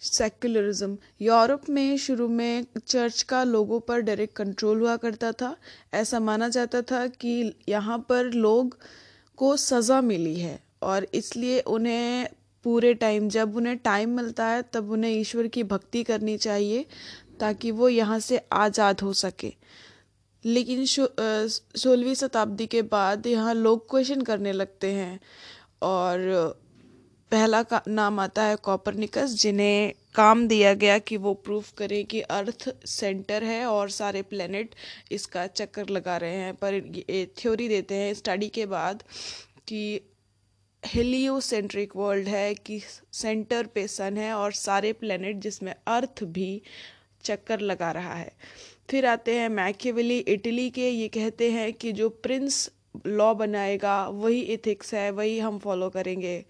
Secularism Europe में शुरू में चर्च का लोगों पर डायरेक्ट कंट्रोल हुआ करता था। ऐसा माना जाता था कि यहाँ पर लोग को सज़ा मिली है और इसलिए उन्हें पूरे टाइम जब उन्हें टाइम मिलता है, तब उन्हें ईश्वर की भक्ति करनी चाहिए ताकि वो यहाँ से आज़ाद हो सके। लेकिन सोलहवीं शताब्दी के बाद यहाँ लोग क्वेश्चन करने लगते हैं और पहला का नाम आता है कॉपरनिकस, जिन्हें काम दिया गया कि वो प्रूफ करें कि अर्थ सेंटर है और सारे प्लेनेट इसका चक्कर लगा रहे हैं। पर ये थ्योरी देते हैं स्टडी के बाद कि हेलियोसेंट्रिक वर्ल्ड है, कि सेंटर पे सन है और सारे प्लेनेट जिसमें अर्थ भी चक्कर लगा रहा है। फिर आते हैं मैकेवली, इटली के, ये कहते हैं कि जो प्रिंस लॉ बनाएगा, वही इथिक्स है, वही हम फॉलो करेंगे।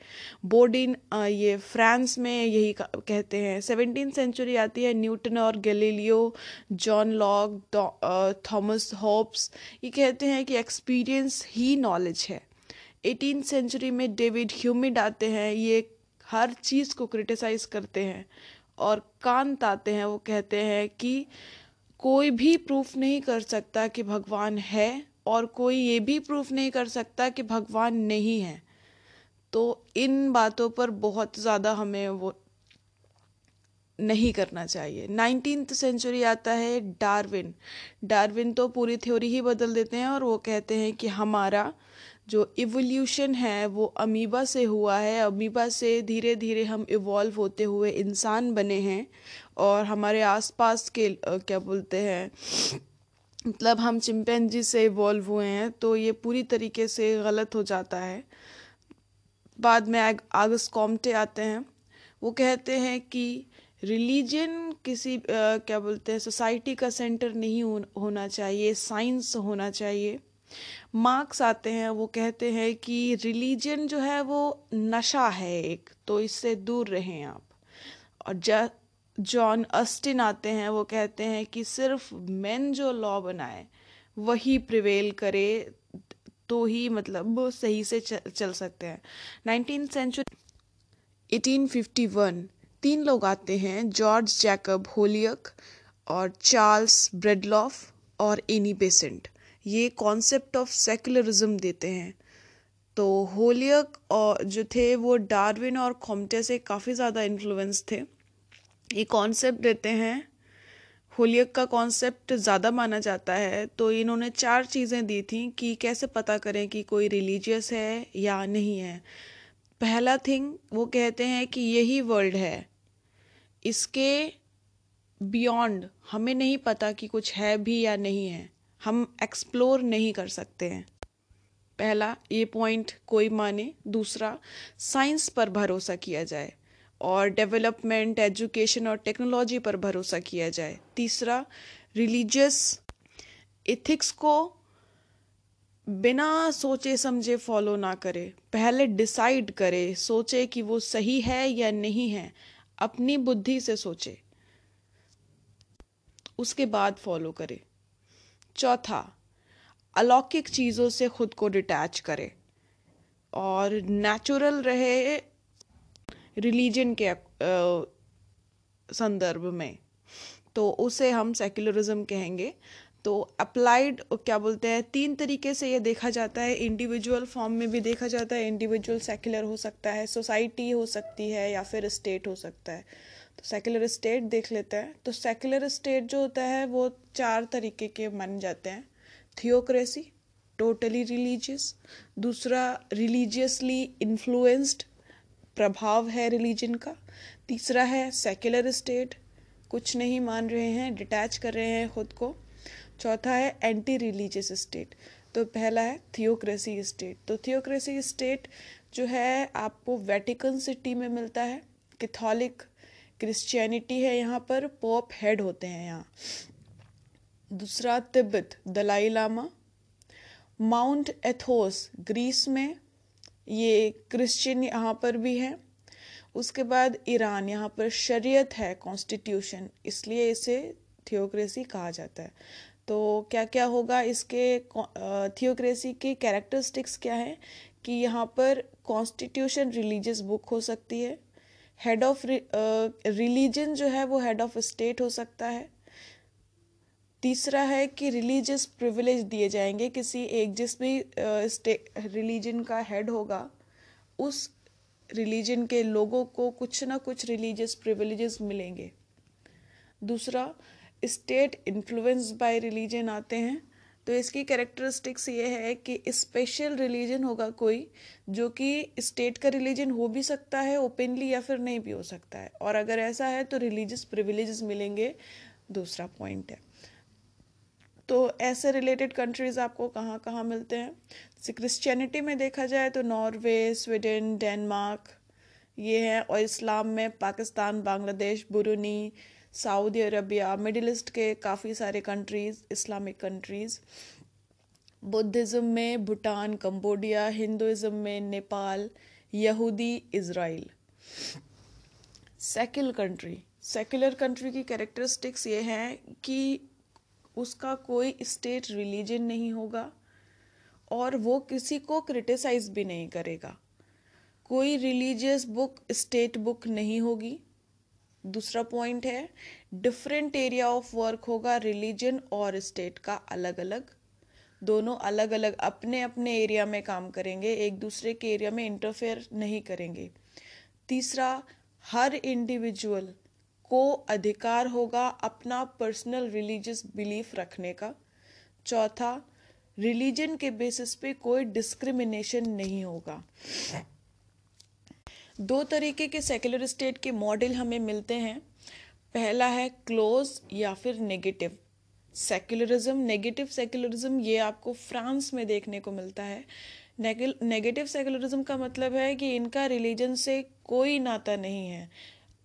बोर्डिन ये फ्रांस में यही कहते हैं। सेवनटीन सेंचुरी आती है न्यूटन और Galileo, John Locke Thomas Hobbes ये कहते हैं कि एक्सपीरियंस ही नॉलेज है। एटीन सेंचुरी में डेविड ह्यूमिड आते हैं, ये हर चीज़ को क्रिटिसाइज करते हैं और कांत आते हैं, वो कहते हैं कि कोई भी प्रूफ नहीं कर सकता कि भगवान है और कोई ये भी प्रूफ नहीं कर सकता कि भगवान नहीं है। तो इन बातों पर बहुत ज़्यादा हमें वो नहीं करना चाहिए। नाइनटीन सेंचुरी आता है डार्विन डार्विन तो पूरी थ्योरी ही बदल देते हैं और वो कहते हैं कि हमारा जो इवोल्यूशन है, वो अमीबा से हुआ है। अमीबा से धीरे धीरे हम इवॉल्व होते हुए इंसान बने हैं और हमारे आसपास के क्या बोलते हैं मतलब हम चिंपैंजी से इवॉल्व हुए हैं तो ये पूरी तरीके से गलत हो जाता है। बाद में आगस कॉम्टे आते हैं। वो कहते हैं कि रिलीजन किसी आ, क्या बोलते हैं सोसाइटी का सेंटर नहीं हो, होना चाहिए साइंस होना चाहिए। मार्क्स आते हैं वो कहते हैं कि रिलीजन जो है वो नशा है एक तो इससे दूर रहें आप। और जॉन अस्टिन आते हैं, वो कहते हैं कि सिर्फ़ मेन जो लॉ बनाए, वही प्रिवेल करे तो ही मतलब सही से चल सकते हैं। नाइनटीन सेंचुरी 1851 तीन लोग आते हैं जॉर्ज जैकब होलियक और चार्ल्स ब्रेडलॉफ और एनी बेसेंट ये कॉन्सेप्ट ऑफ़ सेकुलरिज्म देते हैं। तो होलियक और जो थे, वो डार्विन और खोमटे से काफ़ी ज़्यादा इन्फ्लुएंस थे। ये कॉन्सेप्ट देते हैं। होलियक का कॉन्सेप्ट ज़्यादा माना जाता है तो इन्होंने चार चीज़ें दी थी कि कैसे पता करें कि कोई रिलीजियस है या नहीं है। पहला थिंग वो कहते हैं कि यही वर्ल्ड है। इसके बियॉन्ड हमें नहीं पता कि कुछ है भी या नहीं है। हम एक्सप्लोर नहीं कर सकते हैं। पहला, ये पॉइंट कोई माने। दूसरा साइंस पर भरोसा किया जाए। और डेवलपमेंट एजुकेशन और टेक्नोलॉजी पर भरोसा किया जाए। तीसरा रिलीजियस इथिक्स को बिना सोचे, समझे फॉलो ना करे। पहले डिसाइड करे, सोचे कि वो सही है या नहीं है। अपनी बुद्धि से सोचे। उसके बाद फॉलो करे। चौथा, अलौकिक चीज़ों से खुद को डिटैच करे। और नेचुरल रहे रिलीजन के संदर्भ में। तो उसे हम सेक्युलरिज्म कहेंगे। तो अप्लाइड क्या बोलते हैं, तीन तरीके से ये देखा जाता है। इंडिविजुअल फॉर्म में भी देखा जाता है। इंडिविजुअल सेक्युलर हो सकता है सोसाइटी हो सकती है या फिर स्टेट हो सकता है। तो सेकुलर स्टेट देख लेते हैं। तो सेकुलर स्टेट जो होता है, वो चार तरीके के मान जाते हैं। थियोक्रेसी टोटली रिलीजियस दूसरा रिलीजियसली इन्फ्लुएंस्ड प्रभाव है रिलीजन का। तीसरा है सेक्युलर स्टेट कुछ नहीं मान रहे हैं डिटैच कर रहे हैं खुद को। चौथा है एंटी रिलीजियस स्टेट तो पहला है थियोक्रेसी स्टेट तो थियोक्रेसी स्टेट जो है, आपको वेटिकन सिटी में मिलता है। कैथोलिक क्रिश्चियनिटी है यहाँ पर पोप हेड होते हैं यहाँ। दूसरा Tibet, Dalai Lama. Mount Athos Greece में ये क्रिश्चियन यहाँ पर भी है। उसके बाद ईरान यहाँ पर शरीयत है कॉन्स्टिट्यूशन इसलिए इसे थियोक्रेसी कहा जाता है। तो क्या क्या होगा इसके थियोक्रेसी के कैरेक्टरिस्टिक्स क्या है? कि यहाँ पर कॉन्स्टिट्यूशन रिलीजियस बुक हो सकती है। हेड ऑफ़ रिलीजन जो है वो हेड ऑफ़ स्टेट हो सकता है। तीसरा है कि रिलीजियस प्रिविलेज दिए जाएँगे। किसी एक जिस भी रिलीजन का हेड होगा, उस रिलीजन के लोगों को कुछ ना कुछ रिलीजियस प्रिविलेजेस मिलेंगे। दूसरा स्टेट इन्फ्लुएंस बाय रिलीजन आते हैं। तो इसकी कैरेक्टरिस्टिक्स ये है कि स्पेशल रिलीजन होगा कोई, जो कि स्टेट का रिलीजन हो भी सकता है ओपनली या फिर नहीं भी हो सकता है। और अगर ऐसा है तो रिलीजियस प्रिविलेजेस मिलेंगे। दूसरा पॉइंट है। तो ऐसे रिलेटेड कंट्रीज़ आपको कहाँ कहाँ मिलते हैं? जैसे क्रिश्चियनिटी में देखा जाए तो नॉर्वे स्वीडन डेनमार्क ये है, और इस्लाम में Pakistan Bangladesh Brunei Saudi Arabia Middle East के काफ़ी सारे कंट्रीज़ इस्लामिक कंट्रीज़ बुद्धिज़्म में भूटान कंबोडिया हिंदुज़म में नेपाल यहूदी Israel secular country secular country की कैरेक्टरिस्टिक्स ये हैं कि उसका कोई स्टेट रिलीजन नहीं होगा और वो किसी को क्रिटिसाइज भी नहीं करेगा। कोई रिलीजियस बुक स्टेट बुक नहीं होगी। दूसरा पॉइंट है डिफरेंट एरिया ऑफ़ वर्क होगा रिलीजन और स्टेट का अलग अलग दोनों अलग अलग अपने अपने एरिया में काम करेंगे, एक दूसरे के एरिया में इंटरफेयर नहीं करेंगे। तीसरा, हर इंडिविजुअल को अधिकार होगा अपना पर्सनल रिलीजियस बिलीफ रखने का। चौथा रिलीजन के बेसिस पे कोई डिस्क्रिमिनेशन नहीं होगा। दो तरीके के सेक्युलर स्टेट के मॉडल हमें मिलते हैं। पहला है क्लोज या फिर नेगेटिव सेक्युलरिज्म नेगेटिव सेक्युलरिज्म ये आपको फ्रांस में देखने को मिलता है। नेगेटिव सेक्युलरिज्म का मतलब है कि इनका रिलीजन से कोई नाता नहीं है।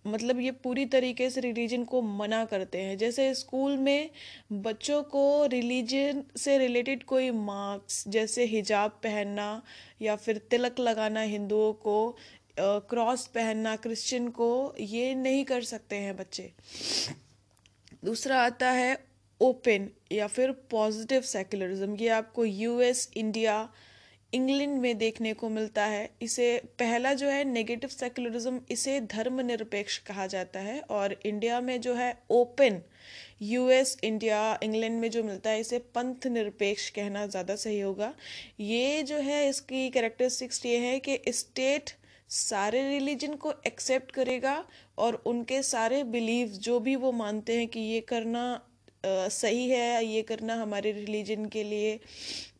मतलब ये पूरी तरीके से रिलीजन को मना करते हैं। जैसे स्कूल में बच्चों को रिलीजन से रिलेटेड कोई मार्क्स जैसे हिजाब पहनना या फिर तिलक लगाना हिंदुओं को क्रॉस पहनना क्रिश्चियन को, ये नहीं कर सकते हैं बच्चे। दूसरा आता है ओपन या फिर पॉजिटिव सेकुलरिज्म ये आपको यूएस इंडिया इंग्लैंड में देखने को मिलता है। इसे पहला जो है नेगेटिव सेक्युलरिज्म इसे धर्मनिरपेक्ष कहा जाता है और इंडिया में जो है ओपन यूएस इंडिया इंग्लैंड में जो मिलता है, इसे पंथ निरपेक्ष कहना ज़्यादा सही होगा। ये जो है, इसकी कैरेक्टरिस्टिक्स ये है कि स्टेट सारे रिलीजन को एक्सेप्ट करेगा और उनके सारे बिलीव जो भी वो मानते हैं कि ये करना सही है, ये करना हमारे रिलीजन के लिए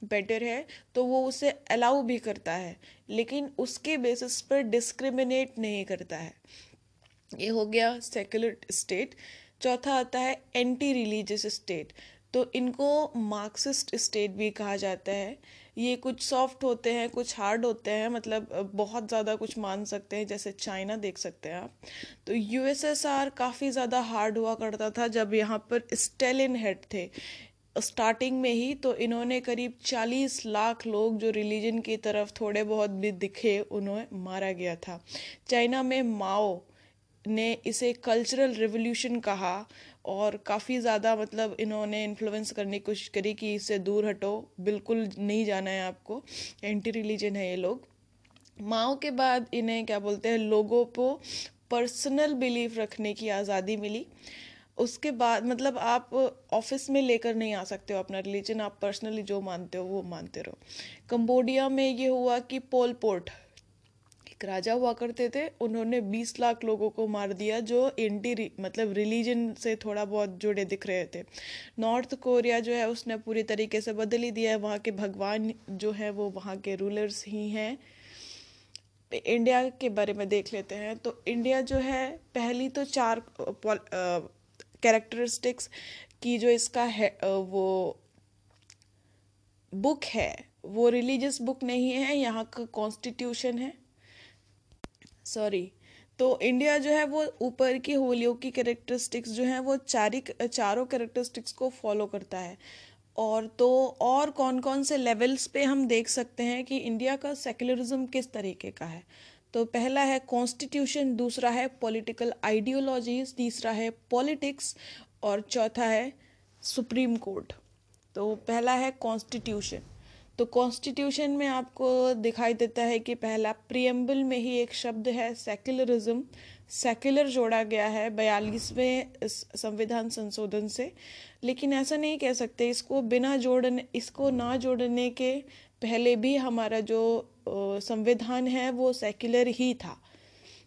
बेटर है तो वो उसे अलाउ भी करता है, लेकिन उसके बेसिस पर डिस्क्रिमिनेट नहीं करता है। ये हो गया सेकुलर स्टेट चौथा आता है एंटी रिलीजियस स्टेट तो इनको मार्क्सिस्ट स्टेट भी कहा जाता है। ये कुछ सॉफ्ट होते हैं, कुछ हार्ड होते हैं मतलब बहुत ज़्यादा कुछ मान सकते हैं, जैसे चाइना देख सकते हैं आप। तो यूएसएसआर काफ़ी ज़्यादा हार्ड हुआ करता था जब यहाँ पर स्टेलिन हेड थे। स्टार्टिंग में ही तो इन्होंने करीब चालीस लाख लोग जो रिलीजन की तरफ़ थोड़े बहुत भी दिखे, उन्हें मारा गया था। चाइना में माओ ने इसे कल्चरल रिवोल्यूशन कहा और काफ़ी ज़्यादा मतलब इन्होंने इन्फ्लुएंस करने की कोशिश करी कि इससे दूर हटो। बिल्कुल नहीं जाना है आपको। एंटी रिलीजन है ये लोग। माओ के बाद इन्हें क्या बोलते हैं, लोगों को पर्सनल बिलीफ रखने की आज़ादी मिली। उसके बाद मतलब आप ऑफ़िस में लेकर नहीं आ सकते हो अपना रिलीजन आप पर्सनली जो मानते हो वो मानते रहो। कंबोडिया में ये हुआ कि पोलपोर्ट एक राजा हुआ करते थे, उन्होंने 20 लाख लोगों को मार दिया, जो एंटी मतलब रिलीजन से थोड़ा बहुत जुड़े दिख रहे थे। नॉर्थ कोरिया जो है, उसने पूरी तरीके से बदल ही दिया है। वहाँ के भगवान जो है, वो वहाँ के रूलर्स ही हैं। इंडिया के बारे में देख लेते हैं। तो इंडिया जो है, पहली तो चार कैरेक्टरिस्टिक्स की जो इसका है वो बुक है, वो रिलीजियस बुक नहीं है, यहाँ का कॉन्स्टिट्यूशन है। सॉरी तो इंडिया जो है वो ऊपर की होलियों की कैरेक्टरिस्टिक्स जो हैं वो चारी चारों कैरेक्टरिस्टिक्स को फॉलो करता है। और तो और कौन कौन से लेवल्स पे हम देख सकते हैं कि इंडिया का सेकुलरिज्म किस तरीके का है। तो पहला है कॉन्स्टिट्यूशन दूसरा है पॉलिटिकल आइडियोलॉजीज तीसरा है पॉलिटिक्स और चौथा है सुप्रीम कोर्ट तो पहला है कॉन्स्टिट्यूशन तो कॉन्स्टिट्यूशन में आपको दिखाई देता है कि पहला प्रियम्बल में ही एक शब्द है सेक्युलरिज्म सेक्युलर जोड़ा गया है बयालीसवें संविधान संशोधन से। लेकिन ऐसा नहीं कह सकते, इसको बिना जोड़ने, इसको ना जोड़ने के पहले भी हमारा जो संविधान है वो सेक्युलर ही था।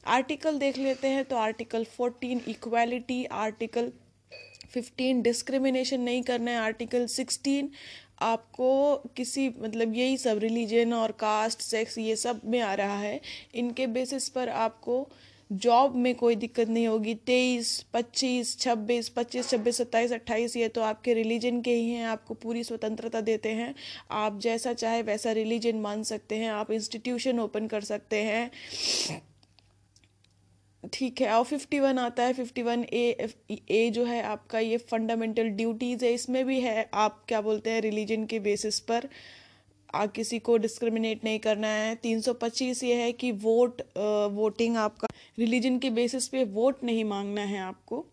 आर्टिकल देख लेते हैं तो article fourteen equality article fifteen discrimination नहीं करना है आर्टिकल सिक्सटीन आपको किसी मतलब यही सब रिलीजन और कास्ट सेक्स ये सब में आ रहा है। इनके बेसिस पर आपको जॉब में कोई दिक्कत नहीं होगी। तेईस, पच्चीस, छब्बीस पच्चीस, छब्बीस, सत्ताईस, अट्ठाईस ये तो आपके रिलीजन के ही हैं। आपको पूरी स्वतंत्रता देते हैं। आप जैसा चाहे वैसा रिलीजन मान सकते हैं। आप इंस्टीट्यूशन ओपन कर सकते हैं। ठीक है और फिफ्टी वन आता है फिफ्टी वन ए ए जो है आपका ये फंडामेंटल ड्यूटीज़ है इसमें भी है आप क्या बोलते हैं रिलीजन के बेसिस पर। आ, किसी को डिस्क्रिमिनेट नहीं करना है। तीन सौ पच्चीस ये है कि वोट वोटिंग आपका रिलीजन के बेसिस पे वोट नहीं मांगना है आपको।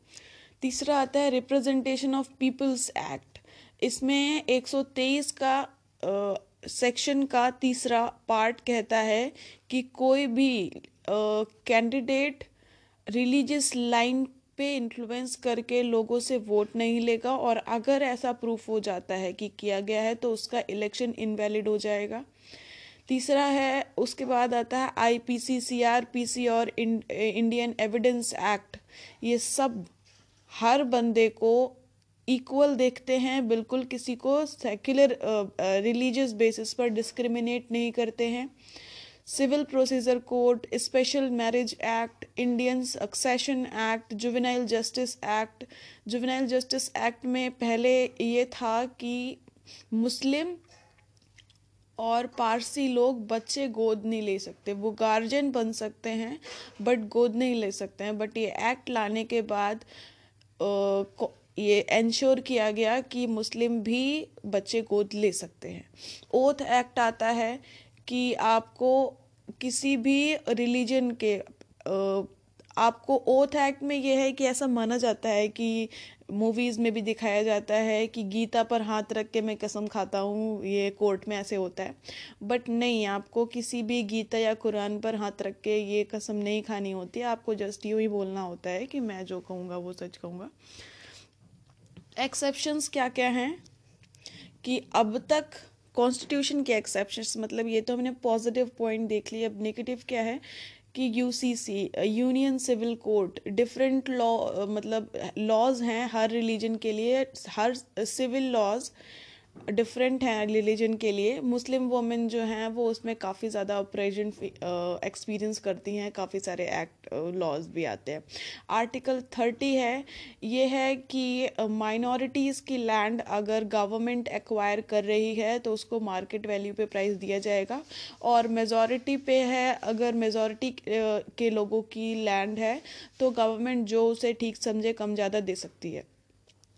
तीसरा आता है रिप्रेजेंटेशन ऑफ़ पीपल्स एक्ट इसमें एक सौ तेईस का सेक्शन का तीसरा पार्ट कहता है कि कोई भी कैंडिडेट रिलीजियस लाइन पे इन्फ्लुएंस करके लोगों से वोट नहीं लेगा और अगर ऐसा प्रूफ हो जाता है कि किया गया है तो उसका इलेक्शन इनवैलिड हो जाएगा। तीसरा है, उसके बाद आता है I P C C R P C और इंडियन एविडेंस एक्ट ये सब हर बंदे को इक्वल देखते हैं, बिल्कुल किसी को सेक्युलर रिलीजियस बेसिस पर डिस्क्रिमिनेट नहीं करते हैं। Civil procedure code special marriage act Indian succession act juvenile justice act. Juvenile justice act में पहले ये था कि मुस्लिम और पारसी लोग बच्चे गोद नहीं ले सकते। वो गार्जियन बन सकते हैं बट गोद नहीं ले सकते हैं। बट ये एक्ट लाने के बाद आ, ये इंश्योर किया गया कि मुस्लिम भी बच्चे गोद ले सकते हैं। ओथ एक्ट आता है कि आपको किसी भी रिलीजन के आपको ओथ एक्ट में यह है कि ऐसा माना जाता है कि मूवीज़ में भी दिखाया जाता है कि गीता पर हाथ रख के मैं कसम खाता हूँ, ये कोर्ट में ऐसे होता है। बट नहीं, आपको किसी भी गीता या कुरान पर हाथ रख के ये कसम नहीं खानी होती, आपको जस्ट यूँ ही बोलना होता है कि मैं जो कहूँगा वो सच कहूँगा। एक्सेप्शंस क्या क्या हैं? कि अब तक कॉन्स्टिट्यूशन के एक्सेप्शन मतलब ये तो हमने पॉजिटिव पॉइंट देख लिया अब नेगेटिव क्या है? कि U C C union civil court different law मतलब लॉज हैं हर रिलीजन के लिए, हर सिविल लॉज डिफरेंट हैं रिलीजन के लिए। मुस्लिम वोमेन जो हैं, वो उसमें काफ़ी ज़्यादा ऑपरेशन एक्सपीरियंस करती हैं। काफ़ी सारे एक्ट लॉज भी आते हैं। आर्टिकल थर्टी है। ये है कि माइनॉरिटीज़ की लैंड अगर गवर्नमेंट एक्वायर कर रही है तो उसको मार्केट वैल्यू पे प्राइस दिया जाएगा। और मेजॉरिटी पे है, अगर मेजॉरिटी के लोगों की लैंड है तो गवर्नमेंट जो उसे ठीक समझे, कम ज़्यादा दे सकती है।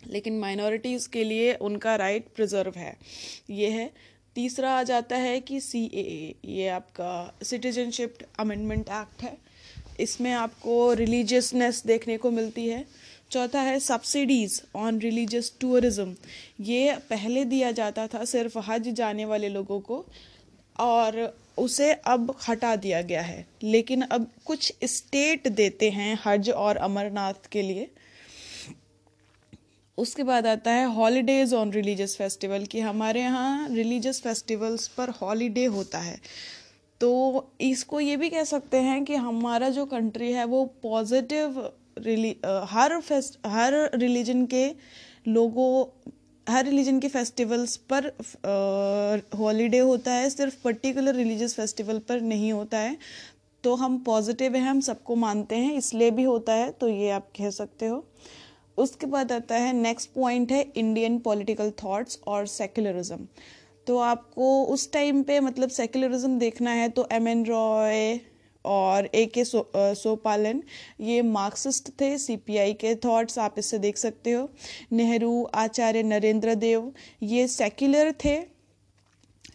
लेकिन माइनॉरिटीज़ के लिए उनका राइट प्रिजर्व है। ये है। तीसरा आ जाता है कि सी ए ये आपका सिटीजनशिप अमेंडमेंट एक्ट है। इसमें आपको रिलीजियसनेस देखने को मिलती है। चौथा है सब्सिडीज़ ऑन रिलीजियस टूरिज़्म ये पहले दिया जाता था सिर्फ़ हज जाने वाले लोगों को और उसे अब हटा दिया गया है। लेकिन अब कुछ स्टेट देते हैं हज और अमरनाथ के लिए। उसके बाद आता है हॉलीडेज ऑन रिलीजियस फेस्टिवल कि हमारे यहाँ रिलीजियस फेस्टिवल्स पर हॉलीडे होता है। तो इसको ये भी कह सकते हैं कि हमारा जो कंट्री है, वो पॉजिटिव रिली हर फेस्ट हर रिलीजन के लोगों, हर रिलीजन के फेस्टिवल्स पर हॉलीडे होता है, सिर्फ़ पर्टिकुलर रिलीजियस फेस्टिवल पर नहीं होता है। तो हम पॉजिटिव हैं, हम सबको मानते हैं, इसलिए भी होता है तो ये आप कह सकते हो। उसके बाद आता है नेक्स्ट पॉइंट है इंडियन पॉलिटिकल थॉट्स और सेक्युलरिज्म तो आपको उस टाइम पे मतलब सेक्युलरिज्म देखना है तो एम एन रॉय और ए के सो, सोपालन ये मार्क्सिस्ट थे सीपीआई के थॉट्स आप इससे देख सकते हो। नेहरू आचार्य नरेंद्र देव ये सेक्युलर थे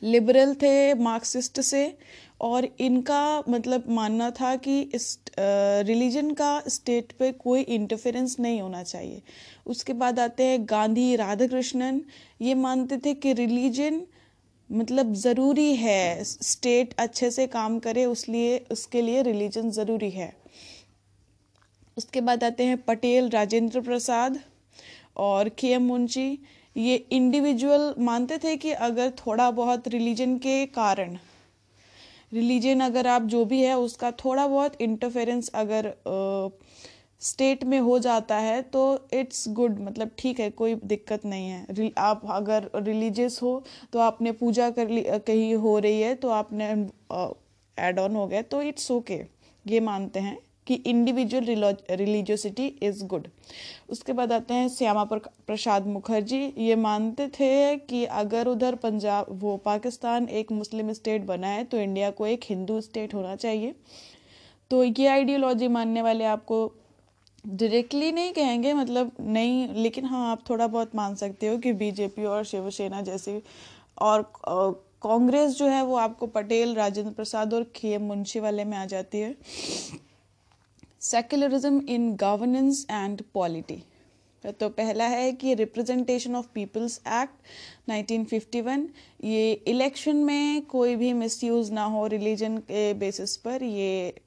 लिबरल थे मार्क्सिस्ट से। और इनका मतलब मानना था कि इस रिलीजन का स्टेट पे कोई इंटरफेरेंस नहीं होना चाहिए। उसके बाद आते हैं गांधी राधा कृष्णन ये मानते थे कि रिलीजन मतलब ज़रूरी है स्टेट अच्छे से काम करे, उसलिए, उसके लिए रिलीजन ज़रूरी है। उसके बाद आते हैं पटेल, राजेंद्र प्रसाद और के एम मुंशी। ये इंडिविजुअल मानते थे कि अगर थोड़ा बहुत रिलीजन के कारण रिलीजन अगर आप जो भी है, उसका थोड़ा बहुत इंटरफेरेंस अगर स्टेट में हो जाता है तो इट्स गुड मतलब ठीक है, कोई दिक्कत नहीं है आप अगर रिलीजियस हो तो आपने पूजा कर ली कहीं हो रही है तो आपने एड ऑन हो गया तो इट्स ओके okay. ये मानते हैं कि इंडिविजुअल रिलीजियोसिटी इज़ गुड उसके बाद आते हैं श्यामा प्रसाद मुखर्जी। ये मानते थे कि अगर उधर पंजाब वो पाकिस्तान एक मुस्लिम स्टेट बना है तो इंडिया को एक हिंदू स्टेट होना चाहिए। तो ये आइडियोलॉजी मानने वाले आपको डायरेक्टली नहीं कहेंगे मतलब नहीं, लेकिन हाँ आप थोड़ा बहुत मान सकते हो कि बीजेपी और शिवसेना जैसी और कांग्रेस जो है, वो आपको पटेल, राजेंद्र प्रसाद और खे मुंशी वाले में आ जाती है। Secularism in governance and polity तो पहला है कि रिप्रेजेंटेशन ऑफ़ पीपल्स एक्ट 1951 ये इलेक्शन में कोई भी मिसयूज ना हो रिलीजन के बेसिस पर, ये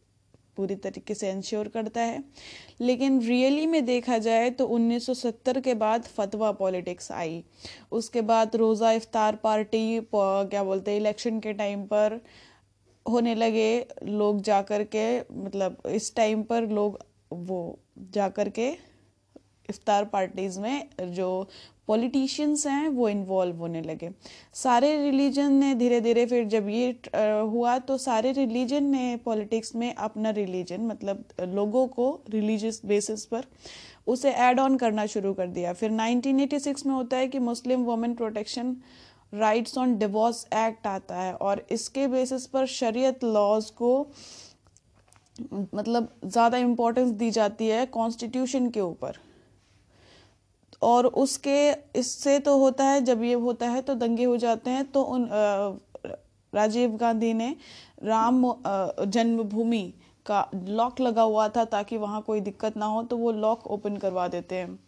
पूरी तरीके से इंश्योर करता है। लेकिन रियली में देखा जाए तो 1970 के बाद फतवा पॉलिटिक्स आई। उसके बाद रोज़ा इफ्तार पार्टी क्या बोलते हैं इलेक्शन के टाइम पर होने लगे, लोग जा कर के मतलब इस टाइम पर लोग वो जा कर के इफ्तार पार्टीज़ में जो पॉलिटिशियंस हैं, वो इन्वॉल्व होने लगे। सारे रिलीजन ने धीरे धीरे फिर जब ये हुआ तो सारे रिलीजन ने पॉलिटिक्स में अपना रिलीजन मतलब लोगों को रिलीजियस बेसिस पर उसे ऐड ऑन करना शुरू कर दिया। फिर 1986 में होता है कि Muslim women protection rights on divorce act आता है और इसके बेसिस पर शरीयत लॉज को मतलब ज़्यादा इम्पोर्टेंस दी जाती है कॉन्स्टिट्यूशन के ऊपर। और उसके, इससे तो होता है, जब ये होता है तो दंगे हो जाते हैं तो उन राजीव गांधी ने राम जन्मभूमि का लॉक लगा हुआ था ताकि वहाँ कोई दिक्कत ना हो तो वो लॉक ओपन करवा देते हैं।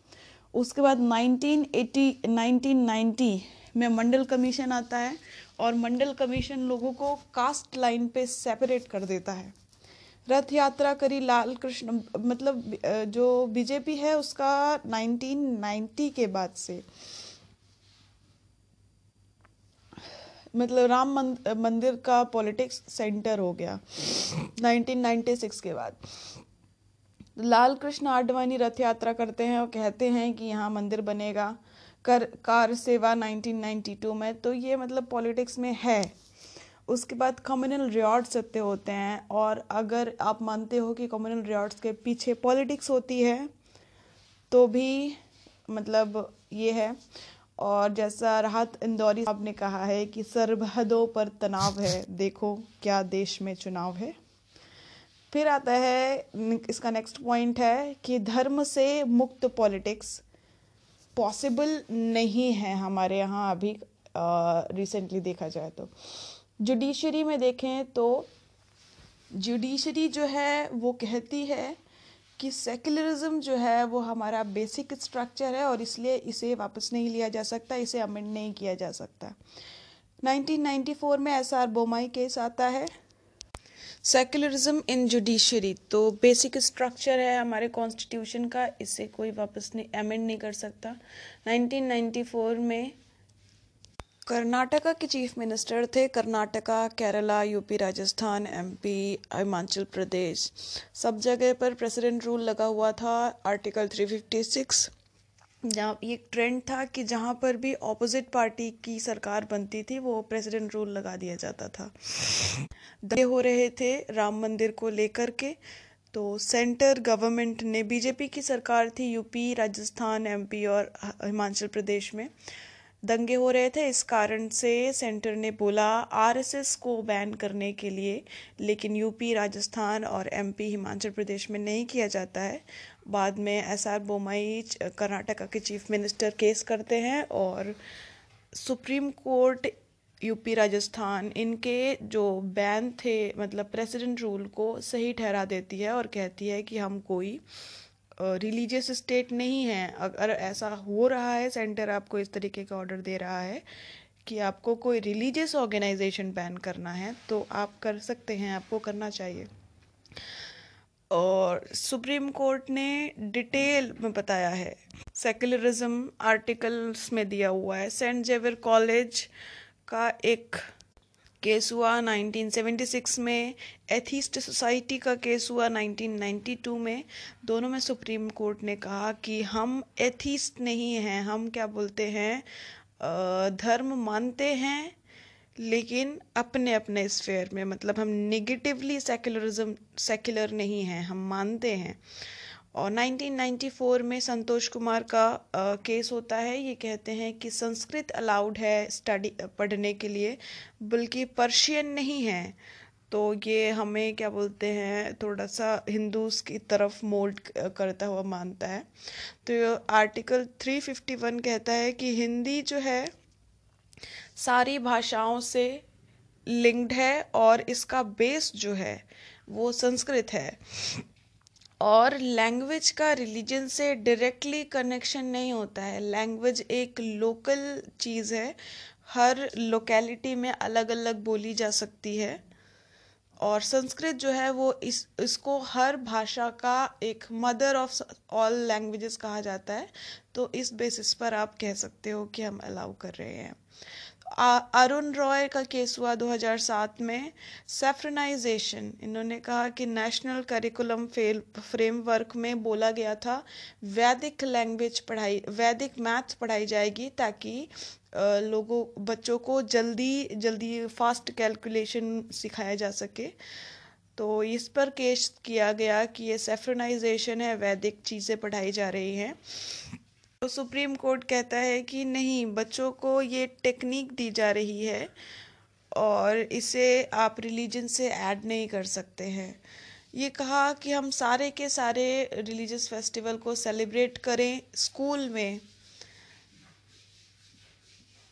उसके बाद 1980 1990 में मंडल कमीशन आता है और मंडल कमीशन लोगों को कास्ट लाइन पे सेपरेट कर देता है। रथ यात्रा करी लाल कृष्ण मतलब जो बीजेपी है उसका 1990 के बाद से। मतलब राम मंदिर का पॉलिटिक्स सेंटर हो गया 1996 के बाद। लाल कृष्ण आडवाणी रथ यात्रा करते हैं और कहते हैं कि यहाँ मंदिर बनेगा। कर, कार सेवा 1992 में तो ये मतलब पॉलिटिक्स में है। उसके बाद कम्युनल रियॉर्ड्स सत्य होते हैं, और अगर आप मानते हो कि कम्युनल रियॉर्ड्स के पीछे पॉलिटिक्स होती है तो भी मतलब ये है। और जैसा राहत इंदौरी साहब ने कहा है कि सरहदों पर तनाव है, देखो क्या देश में चुनाव है। फिर आता है, इसका नेक्स्ट पॉइंट है कि धर्म से मुक्त पॉलिटिक्स पॉसिबल नहीं है हमारे यहाँ अभी रिसेंटली देखा जाए तो। जुडिशरी में देखें तो जुडिशरी जो है, वो कहती है कि सेकुलरिज्म जो है, वो हमारा बेसिक स्ट्रक्चर है और इसलिए इसे वापस नहीं लिया जा सकता, इसे अमेंड नहीं किया जा सकता। 1994 में एस आर बोमाई केस आता है। सेक्युलरिज्म इन जुडिशरी तो बेसिक स्ट्रक्चर है हमारे कॉन्स्टिट्यूशन का, इसे कोई वापस नहीं अमेंड नहीं कर सकता। 1994 में कर्नाटका के चीफ मिनिस्टर थे, कर्नाटका, केरला यूपी राजस्थान एमपी हिमाचल प्रदेश। सब जगह पर प्रेसिडेंट रूल लगा हुआ था आर्टिकल 356 जहाँ ये ट्रेंड था कि जहाँ पर भी ऑपोजिट पार्टी की सरकार बनती थी, वो प्रेसिडेंट रूल लगा दिया जाता था। दे हो रहे थे राम मंदिर को लेकर के तो सेंटर गवर्नमेंट ने बीजेपी की सरकार थी यूपी राजस्थान एमपी और हिमाचल प्रदेश में दंगे हो रहे थे। इस कारण से सेंटर ने बोला आरएसएस को बैन करने के लिए, लेकिन यूपी राजस्थान और एमपी हिमाचल प्रदेश में नहीं किया जाता है। बाद में एस आर बोमई कर्नाटका के चीफ मिनिस्टर केस करते हैं और सुप्रीम कोर्ट, यूपी, राजस्थान, इनके जो बैन थे मतलब प्रेसिडेंट रूल को सही ठहरा देती है और कहती है कि हम कोई रिलीजियस स्टेट नहीं है। अगर ऐसा हो रहा है, सेंटर आपको इस तरीके का ऑर्डर दे रहा है कि आपको कोई रिलीजियस ऑर्गेनाइजेशन बैन करना है तो आप कर सकते हैं, आपको करना चाहिए। और सुप्रीम कोर्ट ने डिटेल में बताया है। सेकुलरिज्म आर्टिकल्स में दिया हुआ है। सेंट जेवियर कॉलेज का एक केस हुआ 1976 में। एथिस्ट सोसाइटी का केस हुआ 1992 में। दोनों में सुप्रीम कोर्ट ने कहा कि हम एथिस्ट नहीं हैं, हम क्या बोलते हैं? धर्म मानते हैं लेकिन अपने अपने स्फेयर में मतलब हम निगेटिवली सेकुलरिज्म सेक्युलर नहीं हैं हम मानते हैं। और 1994 में संतोष कुमार का आ, केस होता है ये कहते हैं कि संस्कृत अलाउड है स्टडी पढ़ने के लिए बल्कि पर्शियन नहीं है। तो ये हमें क्या बोलते हैं थोड़ा सा हिंदूज की तरफ़ मोल्ड करता हुआ मानता है। तो आर्टिकल 351 कहता है कि हिंदी जो है सारी भाषाओं से लिंक्ड है और इसका बेस जो है वो संस्कृत है। और लैंग्वेज का रिलीजन से डायरेक्टली कनेक्शन नहीं होता है। लैंग्वेज एक लोकल चीज़ है। हर लोकेलिटी में अलग अलग बोली जा सकती है। और संस्कृत जो है वो इस, इसको हर भाषा का एक मदर ऑफ़ ऑल लैंग्वेजेस कहा जाता है। तो इस बेसिस पर आप कह सकते हो कि हम अलाउ कर रहे हैं। अरुण रॉय का केस हुआ 2007 में। सेफ्रनाइजेशन इन्होंने कहा कि नेशनल करिकुलम फेल फ्रेमवर्क में बोला गया था, वैदिक लैंग्वेज पढ़ाई, वैदिक मैथ्स पढ़ाई जाएगी ताकि लोगों, बच्चों को जल्दी जल्दी फास्ट कैलकुलेशन सिखाया जा सके। तो इस पर केस किया गया कि ये सेफ्रनाइजेशन है, वैदिक चीज़ें पढ़ाई जा रही हैं। तो सुप्रीम कोर्ट कहता है कि नहीं, बच्चों को ये टेक्निक दी जा रही है और इसे आप रिलीजन से ऐड नहीं कर सकते हैं। ये कहा कि हम सारे के सारे रिलीजियस फेस्टिवल को सेलिब्रेट करें स्कूल में।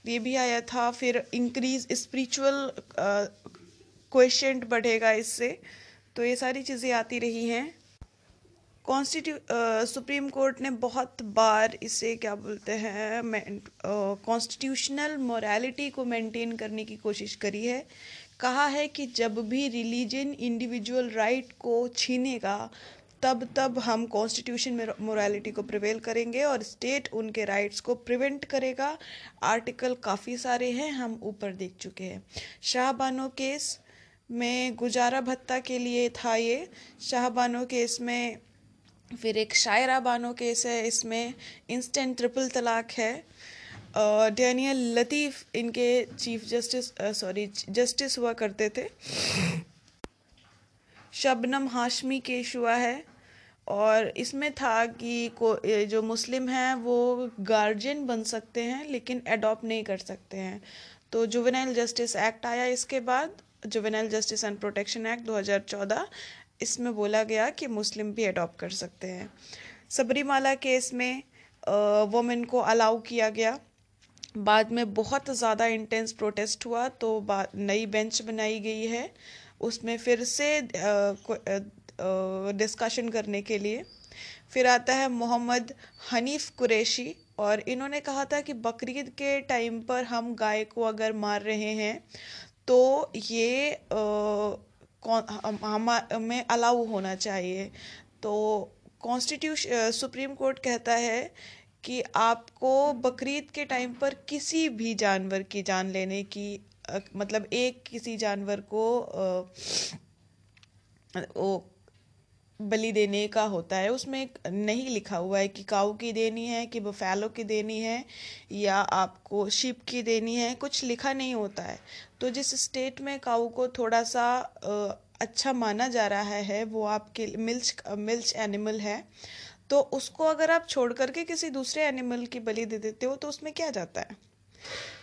ये भी आया था, फिर इंक्रीज स्पिरिचुअल क्वेश्चन बढ़ेगा इससे। तो ये सारी चीज़ें आती रही हैं। कॉन्स्टिट्यू सुप्रीम कोर्ट ने बहुत बार इसे, क्या बोलते हैं कॉन्स्टिट्यूशनल मोरालिटी को मेंटेन करने की कोशिश करी है। कहा है कि जब भी रिलीजन इंडिविजुअल राइट को छीनेगा, तब तब हम कॉन्स्टिट्यूशन में मोरालिटी को प्रिवेल करेंगे और स्टेट उनके राइट्स को प्रिवेंट करेगा। आर्टिकल काफ़ी सारे हैं, हम ऊपर देख चुके हैं। शाहबानो केस में गुजारा भत्ता के लिए था ये। शाहबानो केस में फिर एक शायरा बानो केस है, इसमें इंस्टेंट ट्रिपल तलाक है। डैनियल लतीफ़ इनके चीफ जस्टिस सॉरी जस्टिस हुआ करते थे। शबनम हाशमी केस हुआ है, और इसमें था कि को जो मुस्लिम हैं, वो गार्जियन बन सकते हैं, लेकिन एडॉप्ट नहीं कर सकते हैं। तो जुवेनाइल जस्टिस एक्ट आया इसके बाद juvenile justice and protection act 2014 इसमें बोला गया कि मुस्लिम भी अडॉप्ट कर सकते हैं। सबरीमाला केस में वुमेन को अलाउ किया गया। बाद में बहुत ज़्यादा इंटेंस प्रोटेस्ट हुआ तो नई बेंच बनाई गई है। उसमें फिर से डिस्कशन करने के लिए। फिर आता है मोहम्मद हनीफ कुरैशी, और इन्होंने कहा था कि बकरीद के टाइम पर हम गाय को अगर मार रहे हैं तो ये आ, हमें अलाउ होना चाहिए। तो कॉन्स्टिट्यूशन सुप्रीम कोर्ट कहता है कि आपको बकरीद के टाइम पर किसी भी जानवर की जान लेने की मतलब एक किसी जानवर को बलि देने का होता है। उसमें नहीं लिखा हुआ है कि काऊ की देनी है, कि बफैलो की देनी है, या आपको शिप की देनी है, कुछ लिखा नहीं होता है। तो जिस स्टेट में काऊ को थोड़ा सा अच्छा माना जा रहा है, वो आपके मिल्च मिल्च एनिमल है तो उसको अगर आप छोड़ करके किसी दूसरे एनिमल की बलि दे देते हो तो उसमें क्या जाता है?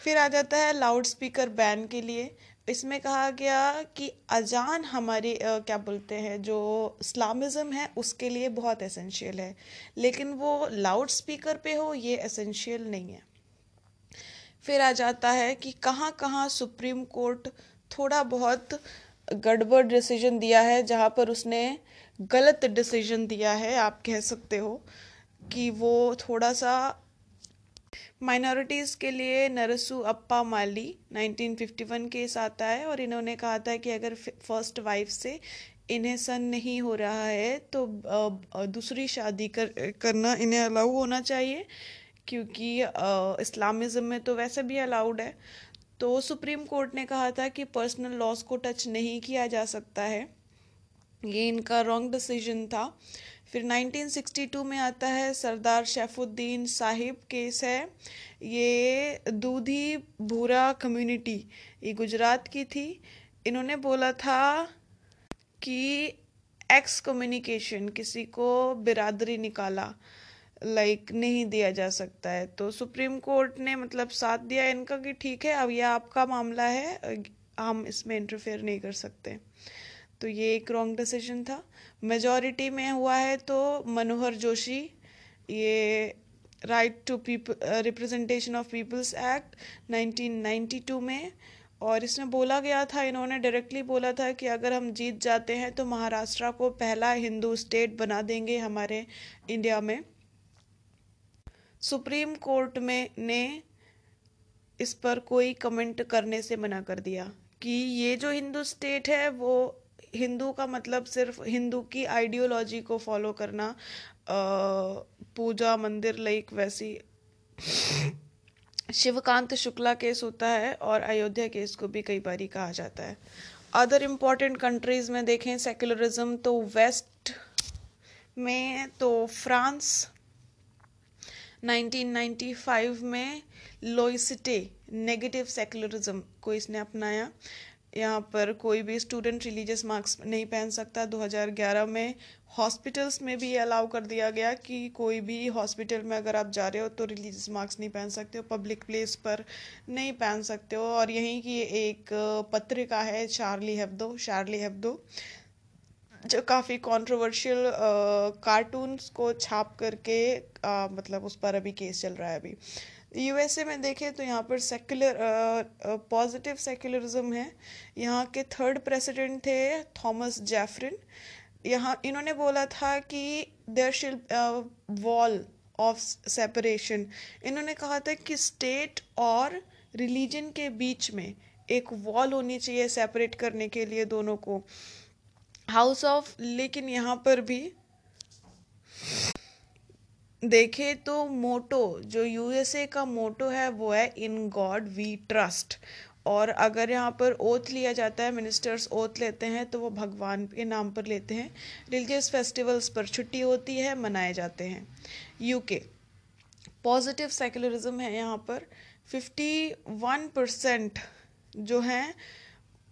फिर आ जाता है लाउड स्पीकर बैन के लिए। इसमें कहा गया कि अजान हमारे क्या बोलते हैं, जो इस्लामिज़म है, उसके लिए बहुत एसेंशियल है। लेकिन वो लाउड स्पीकर पे हो, ये एसेंशियल नहीं है। फिर आ जाता है कि कहाँ कहाँ सुप्रीम कोर्ट थोड़ा बहुत गड़बड़ डिसीज़न दिया है, जहाँ पर उसने गलत डिसीज़न दिया है, आप कह सकते हो, कि वो थोड़ा सा माइनॉरिटीज़ के लिए नरसू अप्पा माली 1951 केस आता है और इन्होंने कहा था कि अगर फ़र्स्ट वाइफ से इन्हें सन नहीं हो रहा है तो दूसरी शादी कर, करना इन्हें अलाउ होना चाहिए, क्योंकि इस्लामिज़म में तो वैसे भी अलाउड है। तो सुप्रीम कोर्ट ने कहा था कि पर्सनल लॉस को टच नहीं किया जा सकता है। ये इनका रॉन्ग डिसीज़न था। फिर 1962 में आता है सरदार शेफुद्दीन साहिब केस है। ये दूधी भूरा कम्युनिटी ये गुजरात की थी। इन्होंने बोला था कि एक्स कम्युनिकेशन किसी को बिरादरी निकाला लाइक like, नहीं दिया जा सकता है। तो सुप्रीम कोर्ट ने मतलब साथ दिया इनका कि ठीक है अब यह आपका मामला है हम इसमें इंटरफेयर नहीं कर सकते। तो ये एक रॉन्ग डिसीज़न था। मेजॉरिटी में हुआ है तो मनोहर जोशी ये right to people representation of peoples act 1992 में। और इसमें बोला गया था, इन्होंने डायरेक्टली बोला था कि अगर हम जीत जाते हैं तो महाराष्ट्र को पहला हिंदू स्टेट बना देंगे हमारे इंडिया में। सुप्रीम कोर्ट में ने इस पर कोई कमेंट करने से मना कर दिया कि ये जो हिंदू स्टेट है वो हिंदू का मतलब सिर्फ़ हिंदू की आइडियोलॉजी को फॉलो करना पूजा मंदिर लाइक वैसी शिवकांत शुक्ला केस होता है और अयोध्या केस को भी कई बार कहा जाता है। अदर इंपॉर्टेंट कंट्रीज़ में देखें सेक्युलरिज्म तो वेस्ट में तो फ्रांस 1995 में लोइसिटे नेगेटिव सेकुलरिज्म को इसने अपनाया। यहाँ पर कोई भी स्टूडेंट रिलीजियस मार्क्स नहीं पहन सकता। 2011 में हॉस्पिटल्स में भी अलाउ कर दिया गया कि कोई भी हॉस्पिटल में अगर आप जा रहे हो तो रिलीजियस मार्क्स नहीं पहन सकते हो पब्लिक प्लेस पर नहीं पहन सकते हो। और यहीं की एक पत्रिका है चार्ली हेब्दो चार्ली हेब्दो जो काफ़ी कंट्रोवर्शियल कार्टून्स को छाप करके आ, मतलब उस पर अभी केस चल रहा है अभी। यूएसए में देखें तो यहाँ पर सेक्युलर पॉजिटिव सेक्युलरिज्म है। यहाँ के थर्ड प्रेसिडेंट थे थॉमस जैफरिन। यहाँ इन्होंने बोला था कि देर शिल वॉल ऑफ़ सेपरेशन इन्होंने कहा था कि स्टेट और रिलीजन के बीच में एक वॉल होनी चाहिए सेपरेट करने के लिए दोनों को। हाउस ऑफ़ लेकिन यहाँ पर भी देखे तो मोटो, जो यूएसए का मोटो है, वो है, इन गॉड वी ट्रस्ट. और अगर यहाँ पर ओथ लिया जाता है मिनिस्टर्स ओथ लेते हैं तो वो भगवान के नाम पर लेते हैं। रिलीजियस फेस्टिवल्स पर छुट्टी होती है, मनाए जाते हैं। यूके पॉजिटिव सेकुलरिज्म है यहाँ पर। फिफ्टी वन परसेंट जो हैं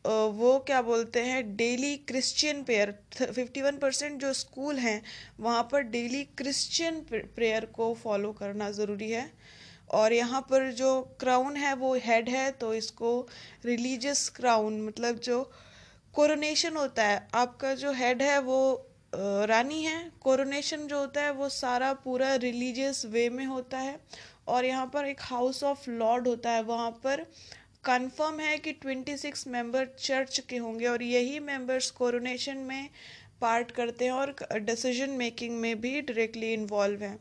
वो क्या बोलते हैं, daily Christian prayer fifty one percent जो स्कूल हैं, वहाँ पर डेली क्रिश्चियन प्रेयर को फॉलो करना ज़रूरी है। और यहाँ पर जो क्राउन है, वो हेड है तो इसको रिलीजियस क्राउन मतलब जो कोरोनेशन होता है, आपका जो हेड है, वो रानी है, कोरोनेशन जो होता है, वो सारा पूरा रिलीजियस वे में होता है। और यहाँ पर एक हाउस ऑफ़ लॉर्ड होता है, वहाँ पर कंफर्म है कि 26 मेंबर चर्च के होंगे और यही मेंबर्स कोरोनेशन में पार्ट करते हैं और डिसीज़न मेकिंग में भी डायरेक्टली इन्वॉल्व हैं।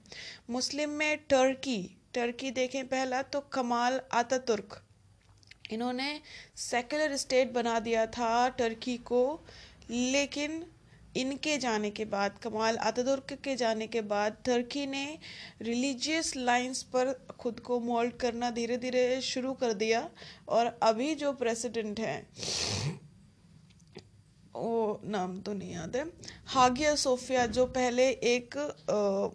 मुस्लिम में टर्की टर्की देखें पहला तो कमाल आतातुर्क। इन्होंने सेकुलर स्टेट बना दिया था टर्की को, लेकिन इनके जाने के बाद, कमाल आतातुर्क के जाने के बाद तुर्की ने रिलीजियस लाइंस पर खुद को मोल्ड करना धीरे धीरे शुरू कर दिया और अभी जो प्रेसिडेंट हैं, वो नाम तो नहीं याद है, हागिया सोफिया, जो पहले एक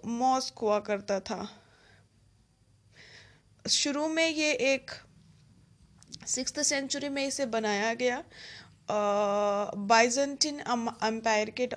मॉस्क हुआ करता था। शुरू में ये एक सिक्स सेंचुरी में इसे बनाया गया Uh, byzantine empire के